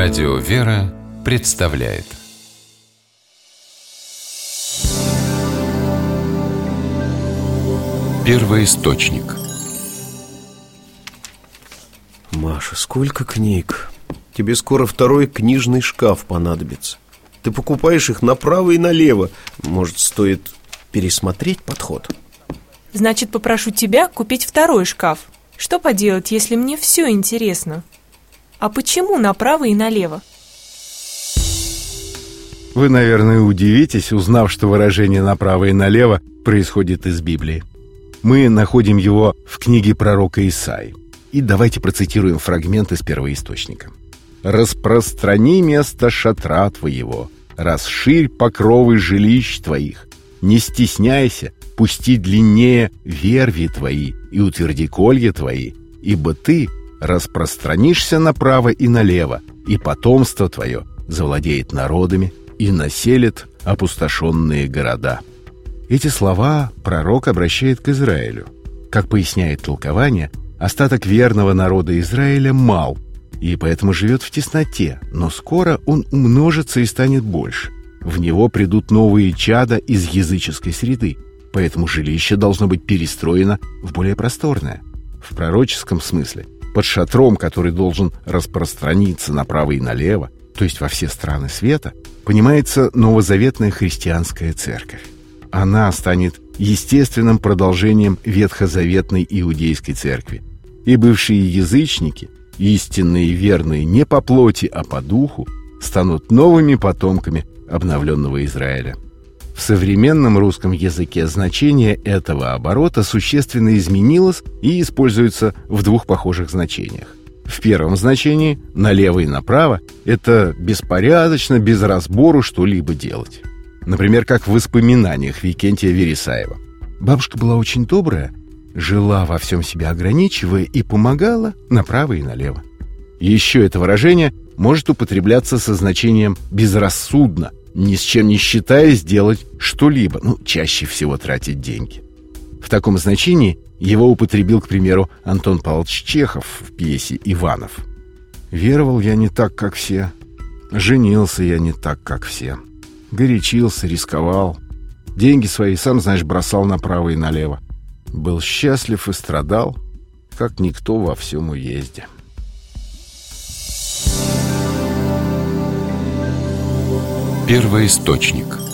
Радио «Вера» представляет. Первый источник. Маша, сколько книг? Тебе скоро второй книжный шкаф понадобится. Ты покупаешь их направо и налево. Может, стоит пересмотреть подход? Значит, попрошу тебя купить второй шкаф. Что поделать, если мне все интересно? А почему направо и налево? Вы, наверное, удивитесь, узнав, что выражение «направо и налево» происходит из Библии. Мы находим его в книге пророка Исаи. И давайте процитируем фрагмент из первоисточника. «Распространи место шатра твоего, расширь покровы жилищ твоих, не стесняйся, пусти длиннее верви твои и утверди колья твои, ибо ты распространишься направо и налево, и потомство твое завладеет народами и населит опустошенные города». Эти слова пророк обращает к Израилю. Как поясняет толкование, остаток верного народа Израиля мал, и поэтому живет в тесноте, но скоро он умножится и станет больше. В него придут новые чада из языческой среды, поэтому жилище должно быть перестроено в более просторное. В пророческом смысле – под шатром, который должен распространиться направо и налево, то есть во все страны света, понимается новозаветная христианская церковь. Она станет естественным продолжением ветхозаветной иудейской церкви. И бывшие язычники, истинные и верные не по плоти, а по духу, станут новыми потомками обновленного Израиля. В современном русском языке значение этого оборота существенно изменилось и используется в двух похожих значениях. В первом значении налево и направо – это беспорядочно, без разбору что-либо делать. Например, как в воспоминаниях Викентия Вересаева. Бабушка была очень добрая, жила во всем себя ограничивая и помогала направо и налево. Еще это выражение может употребляться со значением «безрассудно», ни с чем не считая сделать что-либо, ну, чаще всего тратить деньги. В таком значении его употребил, к примеру, Антон Павлович Чехов в пьесе «Иванов». «Веровал я не так, как все. Женился я не так, как все. Горячился, рисковал. Деньги свои, сам знаешь, бросал направо и налево. Был счастлив и страдал, как никто во всем уезде». Первый источник